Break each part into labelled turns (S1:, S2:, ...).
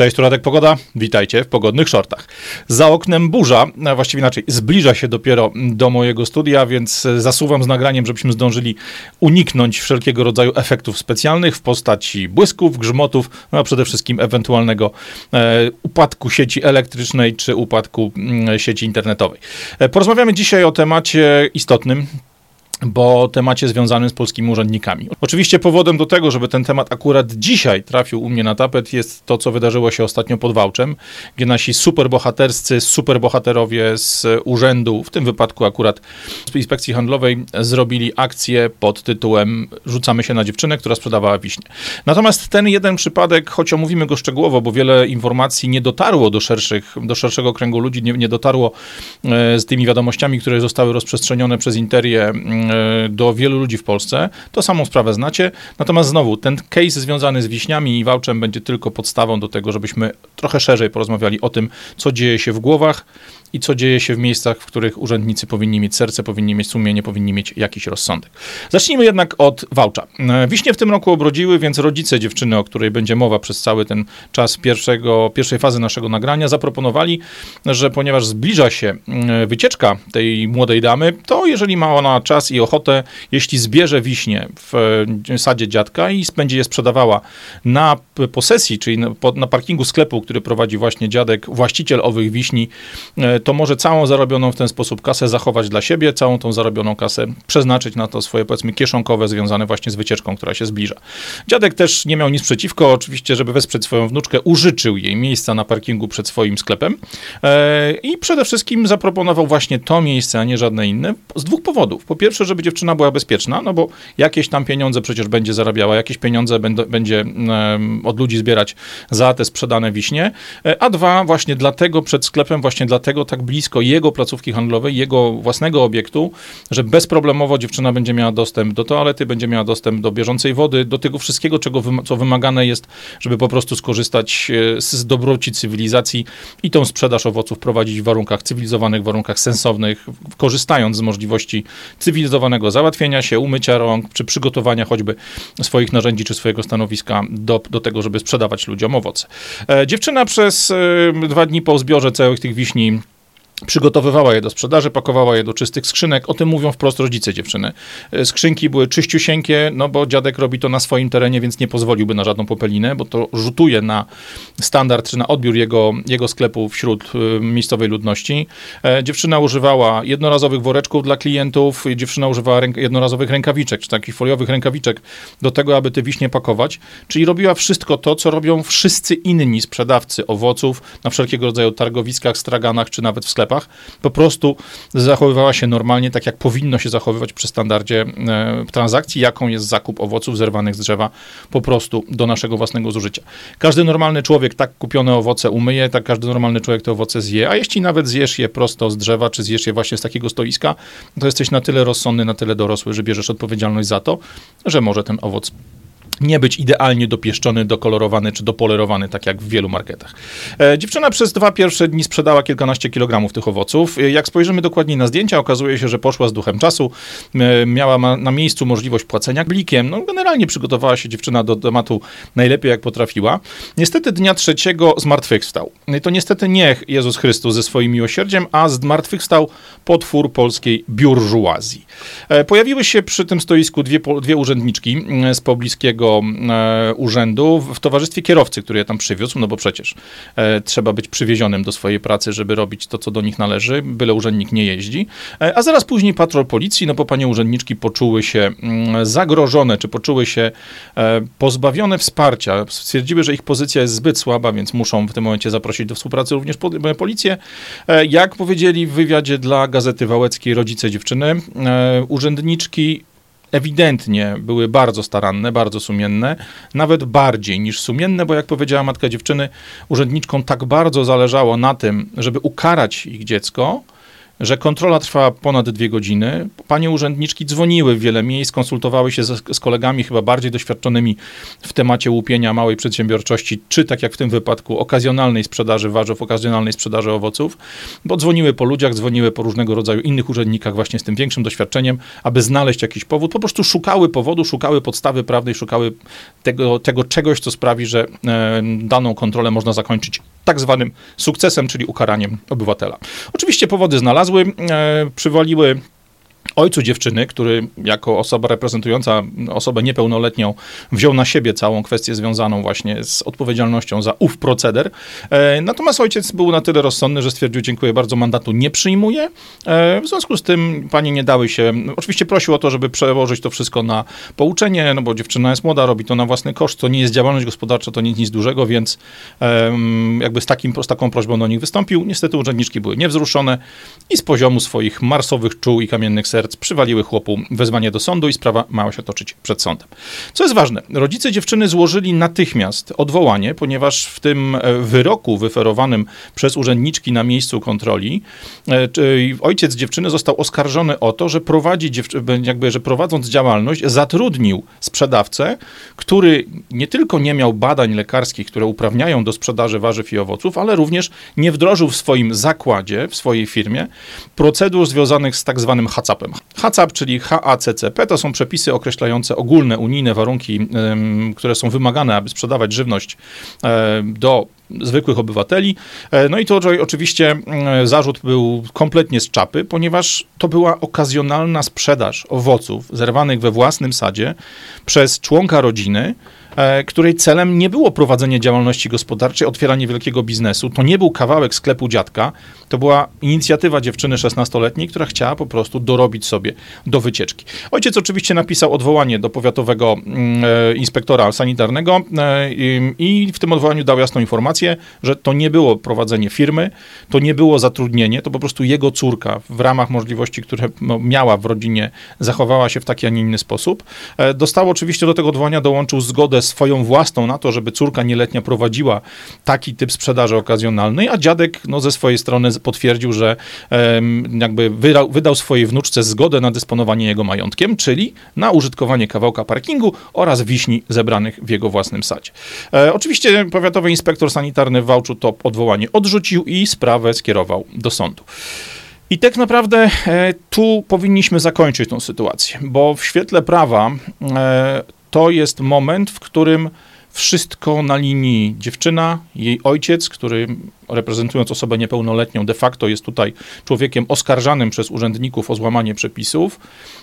S1: Cześć, tu Radek Pogoda. Witajcie w pogodnych shortach. Za oknem burza, właściwie inaczej, zbliża się dopiero do mojego studia, więc zasuwam z nagraniem, żebyśmy zdążyli uniknąć wszelkiego rodzaju efektów specjalnych w postaci błysków, grzmotów, no a przede wszystkim ewentualnego e, upadku sieci elektrycznej czy upadku mm, sieci internetowej. E, porozmawiamy dzisiaj o temacie istotnym, bo temacie związanym z polskimi urzędnikami. Oczywiście powodem do tego, żeby ten temat akurat dzisiaj trafił u mnie na tapet jest to, co wydarzyło się ostatnio pod Wałczem, gdzie nasi superbohaterscy, superbohaterowie z urzędu, w tym wypadku akurat z Inspekcji Handlowej, zrobili akcję pod tytułem Rzucamy się na dziewczynę, która sprzedawała wiśnie. Natomiast ten jeden przypadek, choć omówimy go szczegółowo, bo wiele informacji nie dotarło do, szerszych, do szerszego kręgu ludzi, nie, nie dotarło e, z tymi wiadomościami, które zostały rozprzestrzenione przez Interię mm, do wielu ludzi w Polsce. To samą sprawę znacie. Natomiast znowu, ten case związany z wiśniami i wałczem będzie tylko podstawą do tego, żebyśmy trochę szerzej porozmawiali o tym, co dzieje się w głowach i co dzieje się w miejscach, w których urzędnicy powinni mieć serce, powinni mieć sumienie, powinni mieć jakiś rozsądek. Zacznijmy jednak od Wałcza. E, wiśnie w tym roku obrodziły, więc rodzice dziewczyny, o której będzie mowa przez cały ten czas pierwszego, pierwszej fazy naszego nagrania, zaproponowali, że ponieważ zbliża się e, wycieczka tej młodej damy, to jeżeli ma ona czas i ochotę, jeśli zbierze wiśnie w e, sadzie dziadka i będzie je sprzedawała na posesji, czyli na, parkingu sklepu, który prowadzi właśnie dziadek, właściciel owych wiśni, to może całą zarobioną w ten sposób kasę zachować dla siebie, całą tą zarobioną kasę przeznaczyć na to swoje, powiedzmy, kieszonkowe związane właśnie z wycieczką, która się zbliża. Dziadek też nie miał nic przeciwko, oczywiście, żeby wesprzeć swoją wnuczkę, użyczył jej miejsca na parkingu przed swoim sklepem e, i przede wszystkim zaproponował właśnie to miejsce, a nie żadne inne, z dwóch powodów. Po pierwsze, żeby dziewczyna była bezpieczna, no bo jakieś tam pieniądze przecież będzie zarabiała, jakieś pieniądze będzie od ludzi zbierać za te sprzedane wiśnie, e, a dwa, właśnie dlatego przed sklepem, właśnie dlatego tak blisko jego placówki handlowej, jego własnego obiektu, że bezproblemowo dziewczyna będzie miała dostęp do toalety, będzie miała dostęp do bieżącej wody, do tego wszystkiego, czego, co wymagane jest, żeby po prostu skorzystać e, z dobroci cywilizacji i tą sprzedaż owoców prowadzić w warunkach cywilizowanych, w warunkach sensownych, korzystając z możliwości cywilizowanego załatwienia się, umycia rąk, czy przygotowania choćby swoich narzędzi, czy swojego stanowiska do, do tego, żeby sprzedawać ludziom owoce. E, dziewczyna przez e, dwa dni po zbiorze całych tych wiśni Przygotowywała je do sprzedaży, pakowała je do czystych skrzynek. O tym mówią wprost rodzice dziewczyny. E, skrzynki były czyściusieńkie, no bo dziadek robi to na swoim terenie, więc nie pozwoliłby na żadną popelinę, bo to rzutuje na standard czy na odbiór jego, jego sklepu wśród y, miejscowej ludności. E, dziewczyna używała jednorazowych woreczków dla klientów, dziewczyna używała ręk jednorazowych rękawiczek, czy takich foliowych rękawiczek do tego, aby te wiśnie pakować. Czyli robiła wszystko to, co robią wszyscy inni sprzedawcy owoców na wszelkiego rodzaju targowiskach, straganach, czy nawet w sklepach sklepach, po prostu zachowywała się normalnie, tak jak powinno się zachowywać przy standardzie e, transakcji, jaką jest zakup owoców zerwanych z drzewa po prostu do naszego własnego zużycia. Każdy normalny człowiek tak kupione owoce umyje, tak każdy normalny człowiek te owoce zje, a jeśli nawet zjesz je prosto z drzewa, czy zjesz je właśnie z takiego stoiska, to jesteś na tyle rozsądny, na tyle dorosły, że bierzesz odpowiedzialność za to, że może ten owoc nie być idealnie dopieszczony, dokolorowany czy dopolerowany, tak jak w wielu marketach. E, dziewczyna przez dwa pierwsze dni sprzedała kilkanaście kilogramów tych owoców. E, jak spojrzymy dokładniej na zdjęcia, okazuje się, że poszła z duchem czasu, e, miała na miejscu możliwość płacenia blikiem. No, generalnie przygotowała się dziewczyna do tematu najlepiej jak potrafiła. Niestety dnia trzeciego zmartwychwstał. I to niestety nie Jezus Chrystus ze swoim miłosierdziem, a zmartwychwstał potwór polskiej biurżuazji. Pojawiły się przy tym stoisku dwie, dwie urzędniczki z pobliskiego e, urzędu w towarzystwie kierowcy, który je tam przywiózł, no bo przecież e, trzeba być przywiezionym do swojej pracy, żeby robić to, co do nich należy, byle urzędnik nie jeździ. E, a zaraz później patrol policji, no bo panie urzędniczki poczuły się mm, zagrożone, czy poczuły się pozbawione wsparcia. Stwierdziły, że ich pozycja jest zbyt słaba, więc muszą w tym momencie zaprosić do współpracy również policję. Jak powiedzieli w wywiadzie dla Gazety Wałeckiej rodzice dziewczyny, urzędniczki ewidentnie były bardzo staranne, bardzo sumienne, nawet bardziej niż sumienne, bo jak powiedziała matka dziewczyny, urzędniczkom tak bardzo zależało na tym, żeby ukarać ich dziecko, że kontrola trwała ponad dwie godziny. Panie urzędniczki dzwoniły w wiele miejsc, konsultowały się z, z kolegami chyba bardziej doświadczonymi w temacie łupienia małej przedsiębiorczości, czy tak jak w tym wypadku okazjonalnej sprzedaży warzyw, okazjonalnej sprzedaży owoców, bo dzwoniły po ludziach, dzwoniły po różnego rodzaju innych urzędnikach właśnie z tym większym doświadczeniem, aby znaleźć jakiś powód. Po prostu szukały powodu, szukały podstawy prawnej, szukały tego, tego czegoś, co sprawi, że e, daną kontrolę można zakończyć tak zwanym sukcesem, czyli ukaraniem obywatela. Oczywiście powody znalazły, e, przywaliły ojcu dziewczyny, który jako osoba reprezentująca osobę niepełnoletnią wziął na siebie całą kwestię związaną właśnie z odpowiedzialnością za ów proceder. E, natomiast ojciec był na tyle rozsądny, że stwierdził, dziękuję bardzo, mandatu nie przyjmuje. W związku z tym panie nie dały się, oczywiście prosił o to, żeby przełożyć to wszystko na pouczenie, no bo dziewczyna jest młoda, robi to na własny koszt, to nie jest działalność gospodarcza, to jest nic dużego, więc jakby z, takim, z taką prośbą do nich wystąpił. Niestety urzędniczki były niewzruszone i z poziomu swoich marsowych czuł i kamiennych serc przywaliły chłopu wezwanie do sądu i sprawa mała się toczyć przed sądem. Co jest ważne, rodzice dziewczyny złożyli natychmiast odwołanie, ponieważ w tym e, wyroku wyferowanym przez urzędniczki na miejscu kontroli e, ojciec dziewczyny został oskarżony o to, że prowadzi jakby, że prowadząc działalność zatrudnił sprzedawcę, który nie tylko nie miał badań lekarskich, które uprawniają do sprzedaży warzyw i owoców, ale również nie wdrożył w swoim zakładzie, w swojej firmie procedur związanych z tak zwanym HACCP-em. HACCP, czyli HACCP, to są przepisy określające ogólne unijne warunki, które są wymagane, aby sprzedawać żywność do zwykłych obywateli. E, no i to oczywiście zarzut był kompletnie z czapy, ponieważ to była okazjonalna sprzedaż owoców zerwanych we własnym sadzie przez członka rodziny, której celem nie było prowadzenie działalności gospodarczej, otwieranie wielkiego biznesu. To nie był kawałek sklepu dziadka, to była inicjatywa dziewczyny 16-letniej, która chciała po prostu dorobić sobie do wycieczki. Ojciec oczywiście napisał odwołanie do powiatowego mm, e, inspektora sanitarnego e, i w tym odwołaniu dał jasną informację, że to nie było prowadzenie firmy, to nie było zatrudnienie, to po prostu jego córka w ramach możliwości, które no, miała w rodzinie, zachowała się w taki, a nie inny sposób. Dostał oczywiście do tego odwołania, dołączył zgodę swoją własną na to, żeby córka nieletnia prowadziła taki typ sprzedaży okazjonalnej, a dziadek no, ze swojej strony potwierdził, że jakby wydał, wydał swojej wnuczce zgodę na dysponowanie jego majątkiem, czyli na użytkowanie kawałka parkingu oraz wiśni zebranych w jego własnym sadzie. E, oczywiście powiatowy inspektor sanitarny w Wałczu to odwołanie odrzucił i sprawę skierował do sądu. I tak naprawdę e, tu powinniśmy zakończyć tą sytuację, bo w świetle prawa e, to jest moment, w którym wszystko na linii dziewczyna, jej ojciec, który reprezentując osobę niepełnoletnią, de facto jest tutaj człowiekiem oskarżanym przez urzędników o złamanie przepisów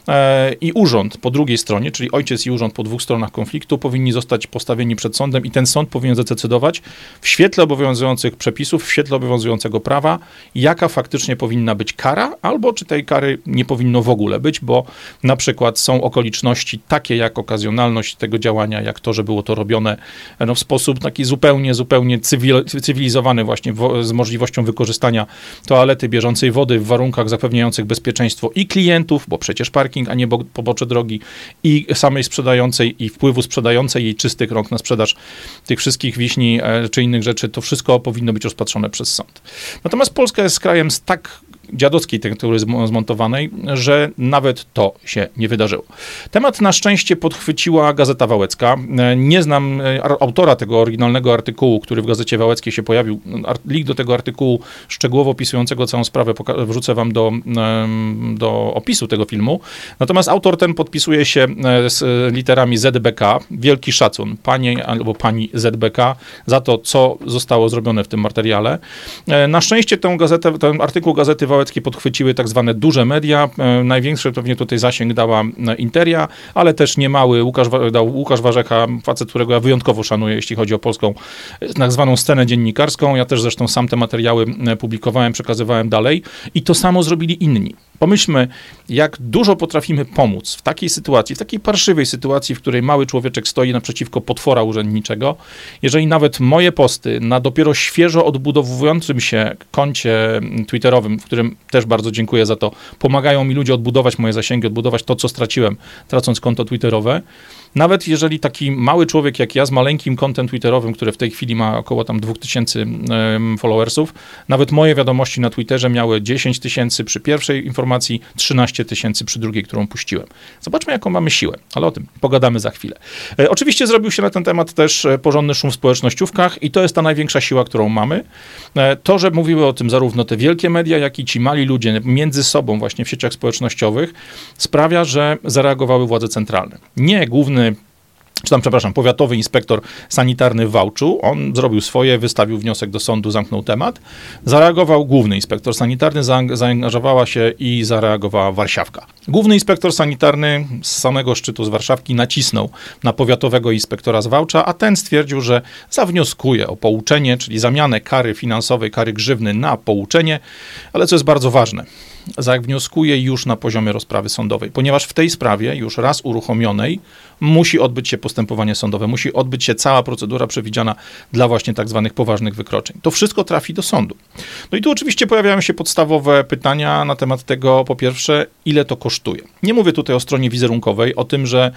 S1: e, i urząd po drugiej stronie, czyli ojciec i urząd po dwóch stronach konfliktu powinni zostać postawieni przed sądem i ten sąd powinien zadecydować w świetle obowiązujących przepisów, w świetle obowiązującego prawa, jaka faktycznie powinna być kara, albo czy tej kary nie powinno w ogóle być, bo na przykład są okoliczności takie jak okazjonalność tego działania, jak to, że było to robione no, w sposób taki zupełnie, zupełnie cywil, cywilizowany właśnie z możliwością wykorzystania toalety bieżącej wody w warunkach zapewniających bezpieczeństwo i klientów, bo przecież parking, a nie pobocze drogi, i samej sprzedającej i wpływu sprzedającej jej czystych rąk na sprzedaż tych wszystkich wiśni e, czy innych rzeczy, to wszystko powinno być rozpatrzone przez sąd. Natomiast Polska jest krajem z tak dziadowskiej tektury zmontowanej, że nawet to się nie wydarzyło. Temat na szczęście podchwyciła Gazeta Wałecka. Nie znam e, autora tego oryginalnego artykułu, który w Gazecie Wałeckiej się pojawił. Link do tego artykułu szczegółowo opisującego całą sprawę wrzucę wam do, do opisu tego filmu. Natomiast autor ten podpisuje się e, z literami ZBK. Wielki szacun panie albo pani ZBK za to, co zostało zrobione w tym materiale. E, na szczęście tę gazetę, ten artykuł Gazety Wałeckiej Wałęckie podchwyciły tak zwane duże media. E, największy pewnie tutaj zasięg dała e, Interia, ale też niemały Łukasz, dał Łukasz Warzecha, facet, którego ja wyjątkowo szanuję, jeśli chodzi o polską e, tak zwaną scenę dziennikarską. Ja też zresztą sam te materiały publikowałem, przekazywałem dalej i to samo zrobili inni. Pomyślmy, jak dużo potrafimy pomóc w takiej sytuacji, w takiej parszywej sytuacji, w której mały człowieczek stoi naprzeciwko potwora urzędniczego. Jeżeli nawet moje posty na dopiero świeżo odbudowującym się koncie twitterowym, w którym też bardzo dziękuję za to, pomagają mi ludzie odbudować moje zasięgi, odbudować to, co straciłem, tracąc konto twitterowe, nawet jeżeli taki mały człowiek jak ja z maleńkim kontem twitterowym, które w tej chwili ma około tam 2000 followersów, nawet moje wiadomości na Twitterze miały 10 tysięcy przy pierwszej informacji, 13 tysięcy przy drugiej, którą puściłem. Zobaczmy, jaką mamy siłę, ale o tym pogadamy za chwilę. E, oczywiście zrobił się na ten temat też e, porządny szum w społecznościówkach i to jest ta największa siła, którą mamy. E, to, że mówiły o tym zarówno te wielkie media, jak i ci mali ludzie między sobą właśnie w sieciach społecznościowych, sprawia, że zareagowały władze centralne. Nie główny czy tam, przepraszam, powiatowy inspektor sanitarny w Wałczu, on zrobił swoje, wystawił wniosek do sądu, zamknął temat. Zareagował główny inspektor sanitarny, zaangażowała się i zareagowała Warszawka. Główny inspektor sanitarny z samego szczytu z Warszawki nacisnął na powiatowego inspektora z Wałcza, a ten stwierdził, że zawnioskuje o pouczenie, czyli zamianę kary finansowej, kary grzywny na pouczenie, ale co jest bardzo ważne, zawnioskuje już na poziomie rozprawy sądowej, ponieważ w tej sprawie, już raz uruchomionej, musi odbyć się postępowanie sądowe, musi odbyć się cała procedura przewidziana dla właśnie tak zwanych poważnych wykroczeń. To wszystko trafi do sądu. No i tu oczywiście pojawiają się podstawowe pytania na temat tego, po pierwsze, ile to kosztuje. Nie mówię tutaj o stronie wizerunkowej, o tym, że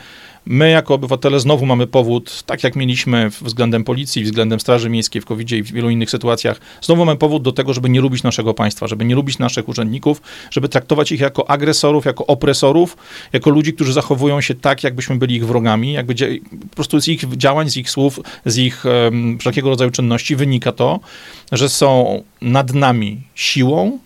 S1: My, jako obywatele, znowu mamy powód, tak jak mieliśmy względem policji, względem Straży Miejskiej w covid i w wielu innych sytuacjach, znowu mamy powód do tego, żeby nie lubić naszego państwa, żeby nie lubić naszych urzędników, żeby traktować ich jako agresorów, jako opresorów, jako ludzi, którzy zachowują się tak, jakbyśmy byli ich wrogami, jakby po prostu z ich działań, z ich słów, z ich um, wszelkiego rodzaju czynności wynika to, że są nad nami siłą,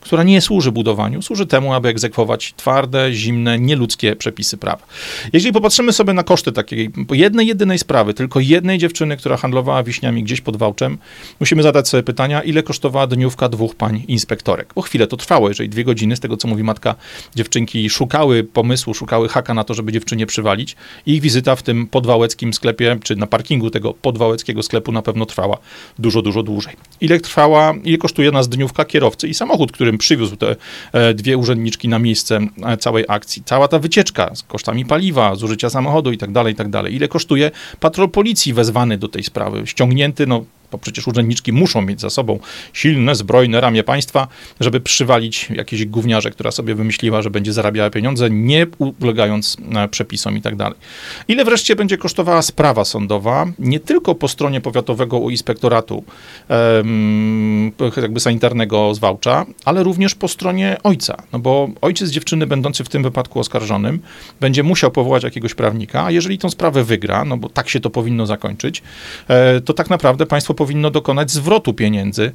S1: która nie służy budowaniu, służy temu, aby egzekwować twarde, zimne, nieludzkie przepisy prawa. Jeżeli popatrzymy sobie na koszty takiej jednej, jedynej sprawy, tylko jednej dziewczyny, która handlowała wiśniami gdzieś pod Wałczem, musimy zadać sobie pytania, ile kosztowała dniówka dwóch pań inspektorek. Bo chwilę to trwało, jeżeli dwie godziny, z tego co mówi matka dziewczynki, szukały pomysłu, szukały haka na to, żeby dziewczynie przywalić. I ich wizyta w tym podwałeckim sklepie, czy na parkingu tego podwałeckiego sklepu na pewno trwała dużo, dużo dłużej. Ile trwała, ile kosztuje nas dniówka kierowcy i samochód, który którym przywiózł te e, dwie urzędniczki na miejsce e, całej akcji. Cała ta wycieczka z kosztami paliwa, zużycia samochodu i tak dalej, i tak dalej. Ile kosztuje patrol policji wezwany do tej sprawy, ściągnięty, no bo przecież urzędniczki muszą mieć za sobą silne, zbrojne ramię państwa, żeby przywalić jakieś gówniarze, która sobie wymyśliła, że będzie zarabiała pieniądze, nie ulegając e, przepisom i tak dalej. Ile wreszcie będzie kosztowała sprawa sądowa, nie tylko po stronie powiatowego inspektoratu jakby sanitarnego zwałcza, ale również po stronie ojca, no bo ojciec dziewczyny będący w tym wypadku oskarżonym będzie musiał powołać jakiegoś prawnika, a jeżeli tą sprawę wygra, no bo tak się to powinno zakończyć, e, to tak naprawdę państwo powinno dokonać zwrotu pieniędzy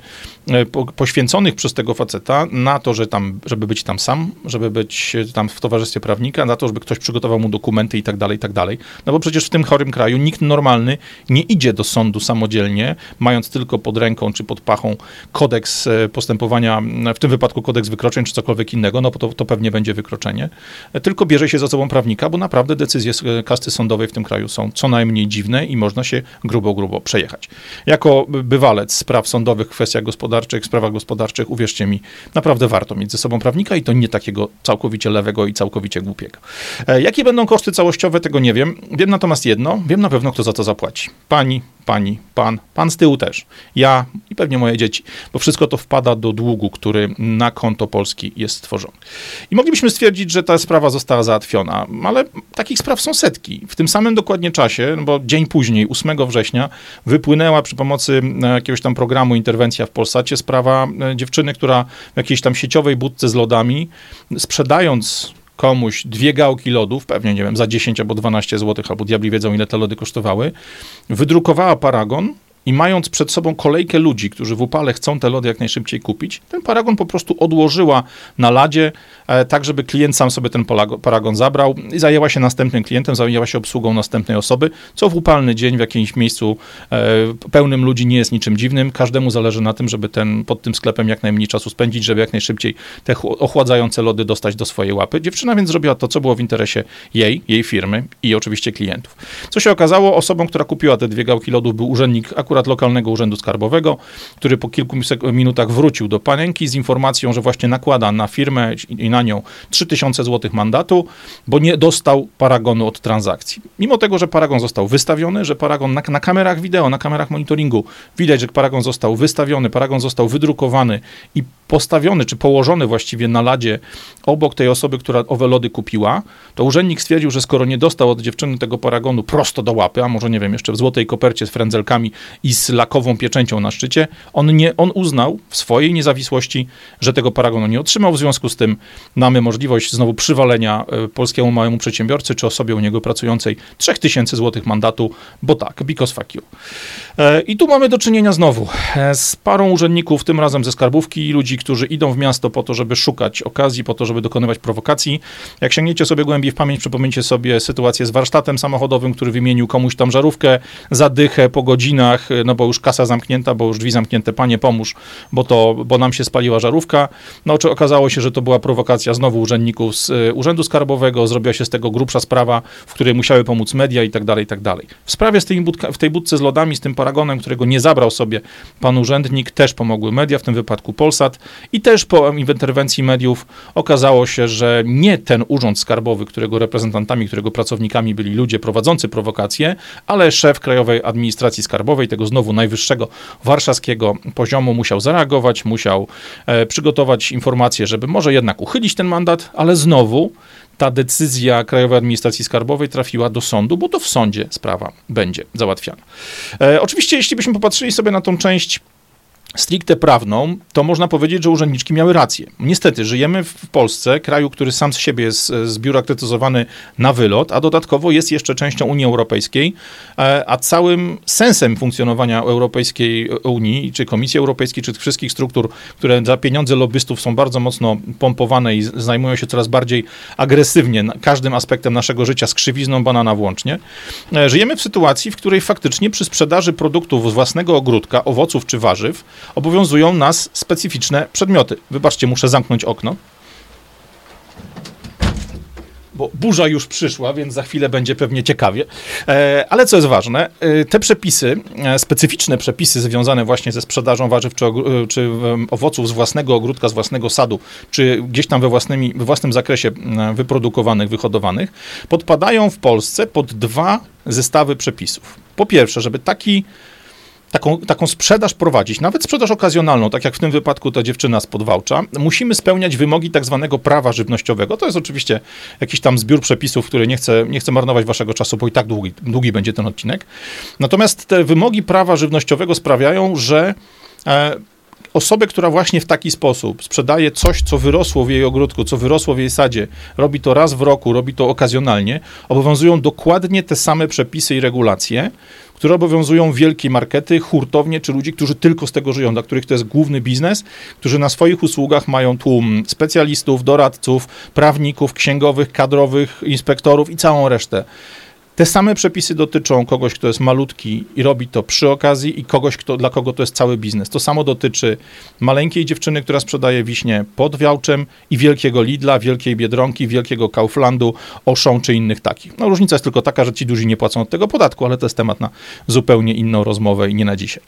S1: e, poświęconych przez tego faceta na to, że tam, żeby być tam sam, żeby być tam w towarzystwie prawnika, na to, żeby ktoś przygotował mu dokumenty i tak dalej, i tak dalej. No bo przecież w tym chorym kraju nikt normalny nie idzie do sądu samodzielnie, mając tylko pod ręką czy pod pachą kodeks e, postępowania, w tym wypadku kodeks wykroczeń czy cokolwiek innego, no bo to, to pewnie będzie wykroczenie, e, tylko bierze się za sobą prawnika, bo naprawdę decyzje kasty sądowej w tym kraju są co najmniej dziwne i można się grubo, grubo przejechać. Jako bywalec spraw sądowych w kwestiach gospodarczych, sprawach gospodarczych, uwierzcie mi, naprawdę warto mieć ze sobą prawnika i to nie takiego całkowicie lewego i całkowicie głupiego. E, jakie będą koszty całościowe, tego nie wiem. Wiem natomiast jedno, wiem na pewno, kto za to zapłaci. Pani, pani, pan, pan z tyłu też, ja i pewnie moje dzieci, bo wszystko to wpada do długu, który na konto Polski jest stworzony. I moglibyśmy stwierdzić, że ta sprawa została załatwiona, ale takich spraw są setki. W tym samym dokładnie czasie, bo dzień później, 8 września, wypłynęła przy pomocy e, jakiegoś tam programu Interwencja w Polsacie. Sprawa e, dziewczyny, która w jakiejś tam sieciowej budce z lodami, sprzedając komuś dwie gałki lodów, pewnie nie wiem, za 10 albo 12 zł, albo diabli wiedzą, ile te lody kosztowały, wydrukowała paragon i mając przed sobą kolejkę ludzi, którzy w upale chcą te lody jak najszybciej kupić, ten paragon po prostu odłożyła na ladzie, e, tak żeby klient sam sobie ten paragon zabrał i zajęła się następnym klientem, zajęła się obsługą następnej osoby, co w upalny dzień w jakimś miejscu e, pełnym ludzi nie jest niczym dziwnym. Każdemu zależy na tym, żeby ten, pod tym sklepem jak najmniej czasu spędzić, żeby jak najszybciej te ochładzające lody dostać do swojej łapy. Dziewczyna więc zrobiła to, co było w interesie jej, jej firmy i oczywiście klientów. Co się okazało, osobą, która kupiła te dwie gałki lodów był urzędnik akurat akurat lokalnego urzędu skarbowego, który po kilku minutach wrócił do panienki z informacją, że właśnie nakłada na firmę i na nią 3000 zł mandatu, bo nie dostał paragonu od transakcji. Mimo tego, że paragon został wystawiony, że paragon na, na kamerach wideo, na kamerach monitoringu widać, że paragon został wystawiony, paragon został wydrukowany i postawiony, czy położony właściwie na ladzie obok tej osoby, która owe lody kupiła, to urzędnik stwierdził, że skoro nie dostał od dziewczyny tego paragonu prosto do łapy, a może nie wiem, jeszcze w złotej kopercie z frędzelkami i z lakową pieczęcią na szczycie, on, nie, on uznał w swojej niezawisłości, że tego paragonu nie otrzymał. W związku z tym mamy możliwość znowu przywalenia e, polskiemu małemu przedsiębiorcy czy osobie u niego pracującej 3000 złotych mandatu, bo tak, because fuck you. E, I tu mamy do czynienia znowu e, z parą urzędników, tym razem ze skarbówki i ludzi, którzy idą w miasto po to, żeby szukać okazji, po to, żeby dokonywać prowokacji. Jak sięgniecie sobie głębiej w pamięć, przypomnijcie sobie sytuację z warsztatem samochodowym, który wymienił komuś tam żarówkę za dychę po godzinach, no bo już kasa zamknięta, bo już drzwi zamknięte, panie pomóż, bo to, bo nam się spaliła żarówka. No czy okazało się, że to była prowokacja znowu urzędników z y, Urzędu Skarbowego, zrobiła się z tego grubsza sprawa, w której musiały pomóc media i tak dalej, i tak dalej. W sprawie z tej, budka, w tej budce z lodami, z tym paragonem, którego nie zabrał sobie pan urzędnik, też pomogły media, w tym wypadku Polsat i też po interwencji mediów okazało się, że nie ten urząd skarbowy, którego reprezentantami, którego pracownikami byli ludzie prowadzący prowokacje, ale szef Krajowej Administracji Skarbowej, tego znowu najwyższego warszawskiego poziomu, musiał zareagować, musiał e, przygotować informacje, żeby może jednak uchylić ten mandat, ale znowu ta decyzja Krajowej Administracji Skarbowej trafiła do sądu, bo to w sądzie sprawa będzie załatwiana. E, oczywiście, jeśli byśmy popatrzyli sobie na tą część stricte prawną, to można powiedzieć, że urzędniczki miały rację. Niestety, żyjemy w Polsce, kraju, który sam z siebie jest zbiurokratyzowany na wylot, a dodatkowo jest jeszcze częścią Unii Europejskiej, e, a całym sensem funkcjonowania Europejskiej Unii, czy Komisji Europejskiej, czy wszystkich struktur, które za pieniądze lobbystów są bardzo mocno pompowane i zajmują się coraz bardziej agresywnie każdym aspektem naszego życia, z krzywizną banana włącznie, e, żyjemy w sytuacji, w której faktycznie przy sprzedaży produktów z własnego ogródka, owoców czy warzyw, obowiązują nas specyficzne przedmioty. Wybaczcie, muszę zamknąć okno. Bo burza już przyszła, więc za chwilę będzie pewnie ciekawie. E, ale co jest ważne, e, te przepisy, e, specyficzne przepisy związane właśnie ze sprzedażą warzyw czy, czy owoców z własnego ogródka, z własnego sadu, czy gdzieś tam we, własnymi, we własnym zakresie wyprodukowanych, wyhodowanych, podpadają w Polsce pod dwa zestawy przepisów. Po pierwsze, żeby taki taką, taką sprzedaż prowadzić, nawet sprzedaż okazjonalną, tak jak w tym wypadku ta dziewczyna z Podwałcza, musimy spełniać wymogi tak zwanego prawa żywnościowego. To jest oczywiście jakiś tam zbiór przepisów, który nie chcę, nie chcę marnować waszego czasu, bo i tak długi, długi będzie ten odcinek. Natomiast te wymogi prawa żywnościowego sprawiają, że e, osobę, która właśnie w taki sposób sprzedaje coś, co wyrosło w jej ogródku, co wyrosło w jej sadzie, robi to raz w roku, robi to okazjonalnie, obowiązują dokładnie te same przepisy i regulacje, które obowiązują wielkie markety, hurtownie czy ludzi, którzy tylko z tego żyją, dla których to jest główny biznes, którzy na swoich usługach mają tłum specjalistów, doradców, prawników, księgowych, kadrowych, inspektorów i całą resztę. Te same przepisy dotyczą kogoś, kto jest malutki i robi to przy okazji, i kogoś, kto, dla kogo to jest cały biznes. To samo dotyczy maleńkiej dziewczyny, która sprzedaje wiśnie pod Wiałczem i wielkiego Lidla, wielkiej Biedronki, wielkiego Kauflandu, Auchan czy innych takich. No różnica jest tylko taka, że ci duzi nie płacą od tego podatku, ale to jest temat na zupełnie inną rozmowę i nie na dzisiaj.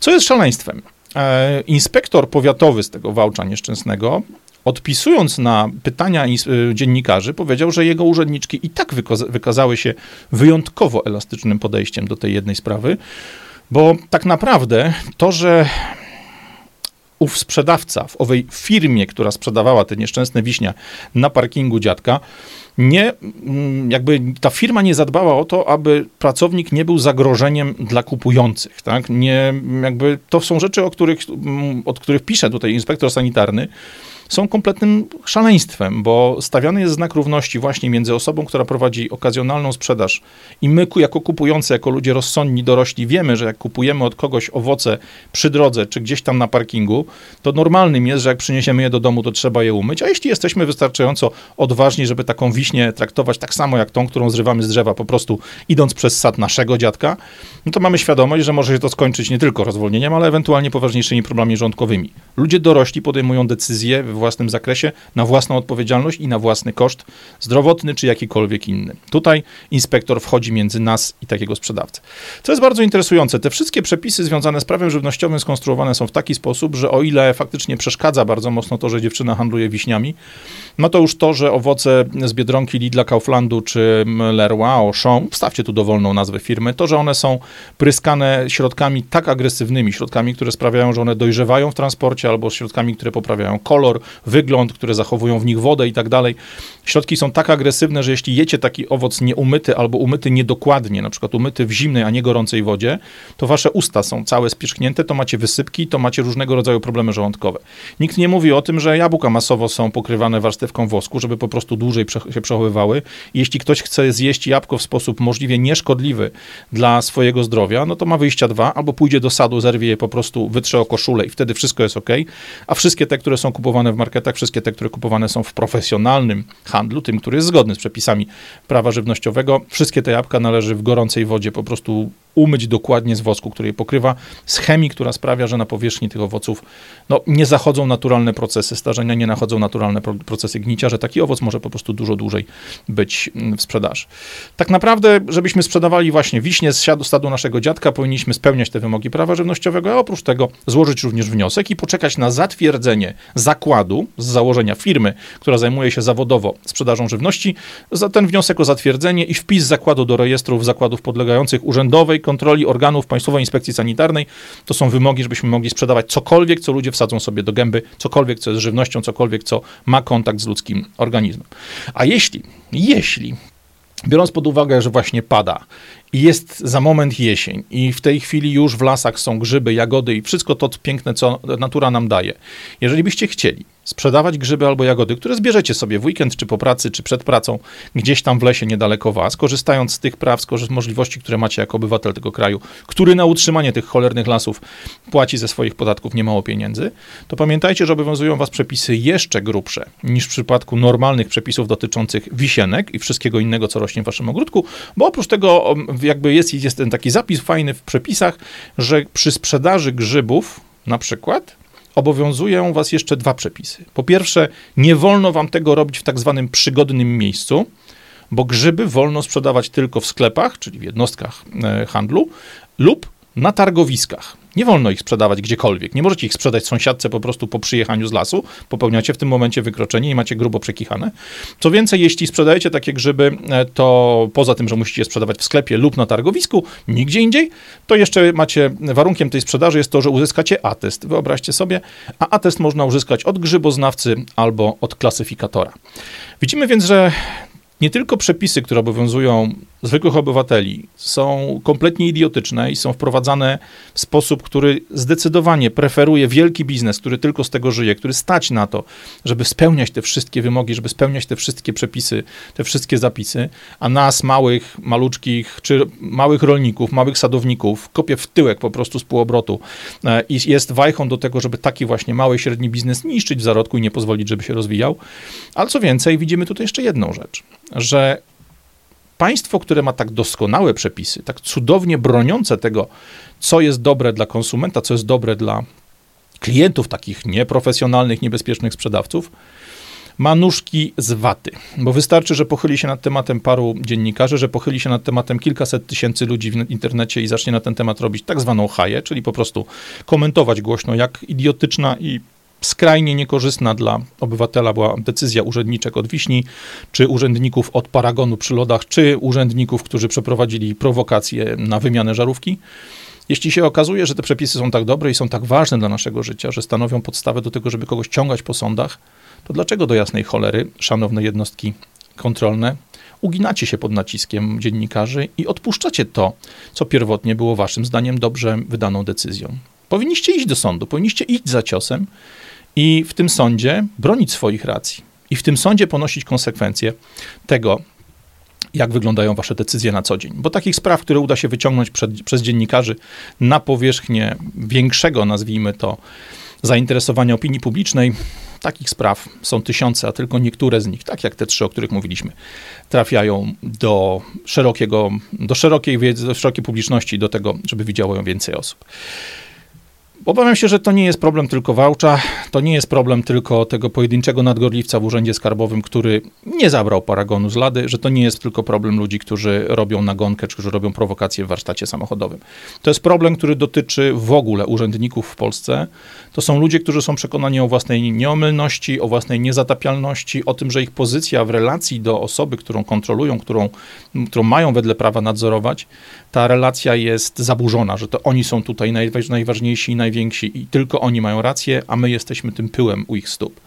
S1: Co jest szaleństwem? E, inspektor powiatowy z tego Wałcza nieszczęsnego odpisując na pytania y, dziennikarzy, powiedział, że jego urzędniczki i tak wykazały się wyjątkowo elastycznym podejściem do tej jednej sprawy, bo tak naprawdę to, że ów sprzedawca w owej firmie, która sprzedawała te nieszczęsne wiśnia na parkingu dziadka, nie, mm, jakby ta firma nie zadbała o to, aby pracownik nie był zagrożeniem dla kupujących, tak? Nie, jakby to są rzeczy, o których, mm, od których pisze tutaj inspektor sanitarny, są kompletnym szaleństwem, bo stawiany jest znak równości właśnie między osobą, która prowadzi okazjonalną sprzedaż i my jako kupujący, jako ludzie rozsądni, dorośli wiemy, że jak kupujemy od kogoś owoce przy drodze czy gdzieś tam na parkingu, to normalnym jest, że jak przyniesiemy je do domu, to trzeba je umyć, a jeśli jesteśmy wystarczająco odważni, żeby taką wiśnię traktować tak samo jak tą, którą zrywamy z drzewa, po prostu idąc przez sad naszego dziadka, no to mamy świadomość, że może się to skończyć nie tylko rozwolnieniem, ale ewentualnie poważniejszymi problemami rządkowymi. Ludzie dorośli podejmują decyzje własnym zakresie, na własną odpowiedzialność i na własny koszt zdrowotny czy jakikolwiek inny. Tutaj inspektor wchodzi między nas i takiego sprzedawcę. Co jest bardzo interesujące, te wszystkie przepisy związane z prawem żywnościowym skonstruowane są w taki sposób, że o ile faktycznie przeszkadza bardzo mocno to, że dziewczyna handluje wiśniami, no to już to, że owoce z Biedronki, Lidla, Kauflandu czy Leroy, Auchan, wstawcie tu dowolną nazwę firmy, to, że one są pryskane środkami tak agresywnymi, środkami, które sprawiają, że one dojrzewają w transporcie, albo środkami, które poprawiają kolor, wygląd, które zachowują w nich wodę i tak dalej. Środki są tak agresywne, że jeśli jecie taki owoc nieumyty albo umyty niedokładnie, na przykład umyty w zimnej, a nie gorącej wodzie, to wasze usta są całe spierzchnięte, to macie wysypki, to macie różnego rodzaju problemy żołądkowe. Nikt nie mówi o tym, że jabłka masowo są pokrywane warstewką wosku, żeby po prostu dłużej się przechowywały. Jeśli ktoś chce zjeść jabłko w sposób możliwie nieszkodliwy dla swojego zdrowia, no to ma wyjścia dwa, albo pójdzie do sadu, zerwie je po prostu, wytrze o koszulę i wtedy wszystko jest ok. A wszystkie te, które są kupowane w marketach, wszystkie te, które kupowane są w profesjonalnym handlu, tym, który jest zgodny z przepisami prawa żywnościowego, wszystkie te jabłka należy w gorącej wodzie po prostu umyć dokładnie z wosku, który je pokrywa, z chemii, która sprawia, że na powierzchni tych owoców no, nie zachodzą naturalne procesy starzenia, nie nachodzą naturalne procesy gnicia, że taki owoc może po prostu dużo dłużej być mm, w sprzedaży. Tak naprawdę, żebyśmy sprzedawali właśnie wiśnie z stadu naszego dziadka, powinniśmy spełniać te wymogi prawa żywnościowego, a oprócz tego złożyć również wniosek i poczekać na zatwierdzenie zakładu z założenia firmy, która zajmuje się zawodowo sprzedażą żywności, za ten wniosek o zatwierdzenie i wpis zakładu do rejestrów zakładów podlegających urzędowej kontroli organów Państwowej Inspekcji Sanitarnej. To są wymogi, żebyśmy mogli sprzedawać cokolwiek, co ludzie wsadzą sobie do gęby, cokolwiek, co jest żywnością, cokolwiek, co ma kontakt z ludzkim organizmem. A jeśli, jeśli biorąc pod uwagę, że właśnie pada jest za moment jesień i w tej chwili już w lasach są grzyby, jagody i wszystko to piękne, co natura nam daje. Jeżeli byście chcieli sprzedawać grzyby albo jagody, które zbierzecie sobie w weekend, czy po pracy, czy przed pracą, gdzieś tam w lesie niedaleko was, korzystając z tych praw, z możliwości, które macie jako obywatel tego kraju, który na utrzymanie tych cholernych lasów płaci ze swoich podatków niemało pieniędzy, to pamiętajcie, że obowiązują was przepisy jeszcze grubsze niż w przypadku normalnych przepisów dotyczących wisienek i wszystkiego innego, co rośnie w waszym ogródku, bo oprócz tego jakby jest, jest ten taki zapis fajny w przepisach, że przy sprzedaży grzybów na przykład obowiązują was jeszcze dwa przepisy. Po pierwsze, nie wolno wam tego robić w tak zwanym przygodnym miejscu, bo grzyby wolno sprzedawać tylko w sklepach, czyli w jednostkach e, handlu, lub na targowiskach. Nie wolno ich sprzedawać gdziekolwiek. Nie możecie ich sprzedać sąsiadce po prostu po przyjechaniu z lasu. Popełniacie w tym momencie wykroczenie i macie grubo przekichane. Co więcej, jeśli sprzedajecie takie grzyby, e, to poza tym, że musicie je sprzedawać w sklepie lub na targowisku, nigdzie indziej, to jeszcze macie, warunkiem tej sprzedaży jest to, że uzyskacie atest. Wyobraźcie sobie, a atest można uzyskać od grzyboznawcy albo od klasyfikatora. Widzimy więc, że nie tylko przepisy, które obowiązują zwykłych obywateli, są kompletnie idiotyczne i są wprowadzane w sposób, który zdecydowanie preferuje wielki biznes, który tylko z tego żyje, który stać na to, żeby spełniać te wszystkie wymogi, żeby spełniać te wszystkie przepisy, te wszystkie zapisy, a nas, małych, maluczkich, czy małych rolników, małych sadowników, kopie w tyłek po prostu z półobrotu e, i jest wajchą do tego, żeby taki właśnie mały, średni biznes niszczyć w zarodku i nie pozwolić, żeby się rozwijał. Ale co więcej, widzimy tutaj jeszcze jedną rzecz że państwo, które ma tak doskonałe przepisy, tak cudownie broniące tego, co jest dobre dla konsumenta, co jest dobre dla klientów, takich nieprofesjonalnych, niebezpiecznych sprzedawców, ma nóżki z waty, bo wystarczy, że pochyli się nad tematem paru dziennikarzy, że pochyli się nad tematem kilkaset tysięcy ludzi w internecie i zacznie na ten temat robić tak zwaną haję, czyli po prostu komentować głośno, jak idiotyczna i skrajnie niekorzystna dla obywatela była decyzja urzędniczek od Wiśni, czy urzędników od Paragonu przy lodach, czy urzędników, którzy przeprowadzili prowokacje na wymianę żarówki. Jeśli się okazuje, że te przepisy są tak dobre i są tak ważne dla naszego życia, że stanowią podstawę do tego, żeby kogoś ciągać po sądach, to dlaczego do jasnej cholery, szanowne jednostki kontrolne, uginacie się pod naciskiem dziennikarzy i odpuszczacie to, co pierwotnie było waszym zdaniem dobrze wydaną decyzją? Powinniście iść do sądu, powinniście iść za ciosem i w tym sądzie bronić swoich racji. I w tym sądzie ponosić konsekwencje tego, jak wyglądają wasze decyzje na co dzień. Bo takich spraw, które uda się wyciągnąć przed, przez dziennikarzy na powierzchnię większego, nazwijmy to, zainteresowania opinii publicznej, takich spraw są tysiące, a tylko niektóre z nich, tak jak te trzy, o których mówiliśmy, trafiają do szerokiego, do szerokiej wiedzy, do szerokiej publiczności, do tego, żeby widziało ją więcej osób. Obawiam się, że to nie jest problem tylko Wałcza, to nie jest problem tylko tego pojedynczego nadgorliwca w Urzędzie Skarbowym, który nie zabrał paragonu z lady, że to nie jest tylko problem ludzi, którzy robią nagonkę, czy którzy robią prowokacje w warsztacie samochodowym. To jest problem, który dotyczy w ogóle urzędników w Polsce. To są ludzie, którzy są przekonani o własnej nieomylności, o własnej niezatapialności, o tym, że ich pozycja w relacji do osoby, którą kontrolują, którą, którą mają wedle prawa nadzorować, ta relacja jest zaburzona, że to oni są tutaj najważniejsi i najwięksi i tylko oni mają rację, a my jesteśmy tym pyłem u ich stóp.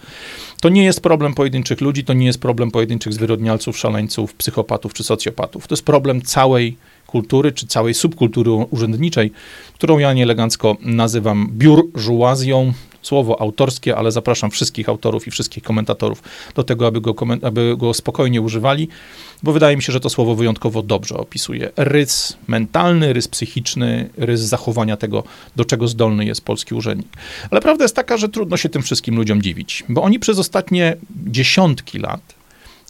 S1: To nie jest problem pojedynczych ludzi, to nie jest problem pojedynczych zwyrodnialców, szaleńców, psychopatów czy socjopatów. To jest problem całej kultury czy całej subkultury urzędniczej, którą ja nieelegancko nazywam biurżuazją, słowo autorskie, ale zapraszam wszystkich autorów i wszystkich komentatorów do tego, aby go, aby go spokojnie używali, bo wydaje mi się, że to słowo wyjątkowo dobrze opisuje rys mentalny, rys psychiczny, rys zachowania tego, do czego zdolny jest polski urzędnik. Ale prawda jest taka, że trudno się tym wszystkim ludziom dziwić, bo oni przez ostatnie dziesiątki lat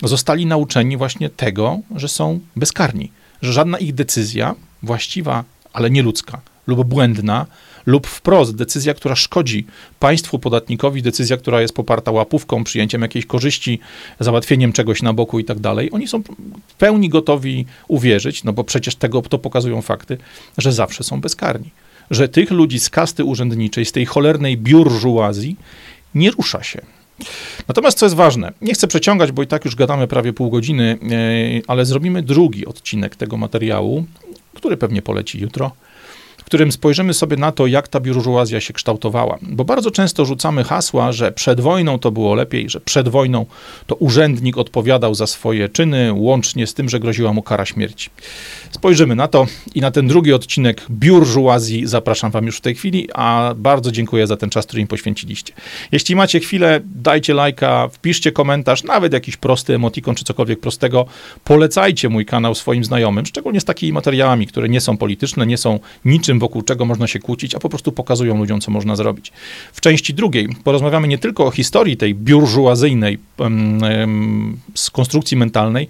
S1: zostali nauczeni właśnie tego, że są bezkarni, że żadna ich decyzja właściwa, ale nieludzka lub błędna lub wprost decyzja, która szkodzi państwu, podatnikowi, decyzja, która jest poparta łapówką, przyjęciem jakiejś korzyści, załatwieniem czegoś na boku i tak dalej, oni są w pełni gotowi uwierzyć, no bo przecież tego to pokazują fakty, że zawsze są bezkarni. Że tych ludzi z kasty urzędniczej, z tej cholernej biurżuazji nie rusza się. Natomiast co jest ważne, nie chcę przeciągać, bo i tak już gadamy prawie pół godziny, e, ale zrobimy drugi odcinek tego materiału, który pewnie poleci jutro w którym spojrzymy sobie na to, jak ta biurżuazja się kształtowała. Bo bardzo często rzucamy hasła, że przed wojną to było lepiej, że przed wojną to urzędnik odpowiadał za swoje czyny, łącznie z tym, że groziła mu kara śmierci. Spojrzymy na to i na ten drugi odcinek biurżuazji zapraszam wam już w tej chwili, a bardzo dziękuję za ten czas, który im poświęciliście. Jeśli macie chwilę, dajcie lajka, wpiszcie komentarz, nawet jakiś prosty emotikon czy cokolwiek prostego. Polecajcie mój kanał swoim znajomym, szczególnie z takimi materiałami, które nie są polityczne, nie są niczym tym, wokół czego można się kłócić, a po prostu pokazują ludziom, co można zrobić. W części drugiej porozmawiamy nie tylko o historii tej biurżuazyjnej z konstrukcji mentalnej,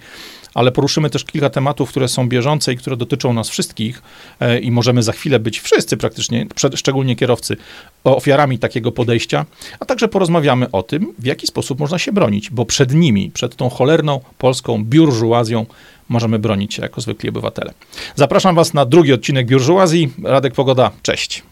S1: ale poruszymy też kilka tematów, które są bieżące i które dotyczą nas wszystkich e, i możemy za chwilę być wszyscy praktycznie, szczególnie kierowcy, ofiarami takiego podejścia, a także porozmawiamy o tym, w jaki sposób można się bronić, bo przed nimi, przed tą cholerną polską biurżuazją możemy bronić się jako zwykli obywatele. Zapraszam Was na drugi odcinek Biurżuazji. Radek Pogoda, cześć.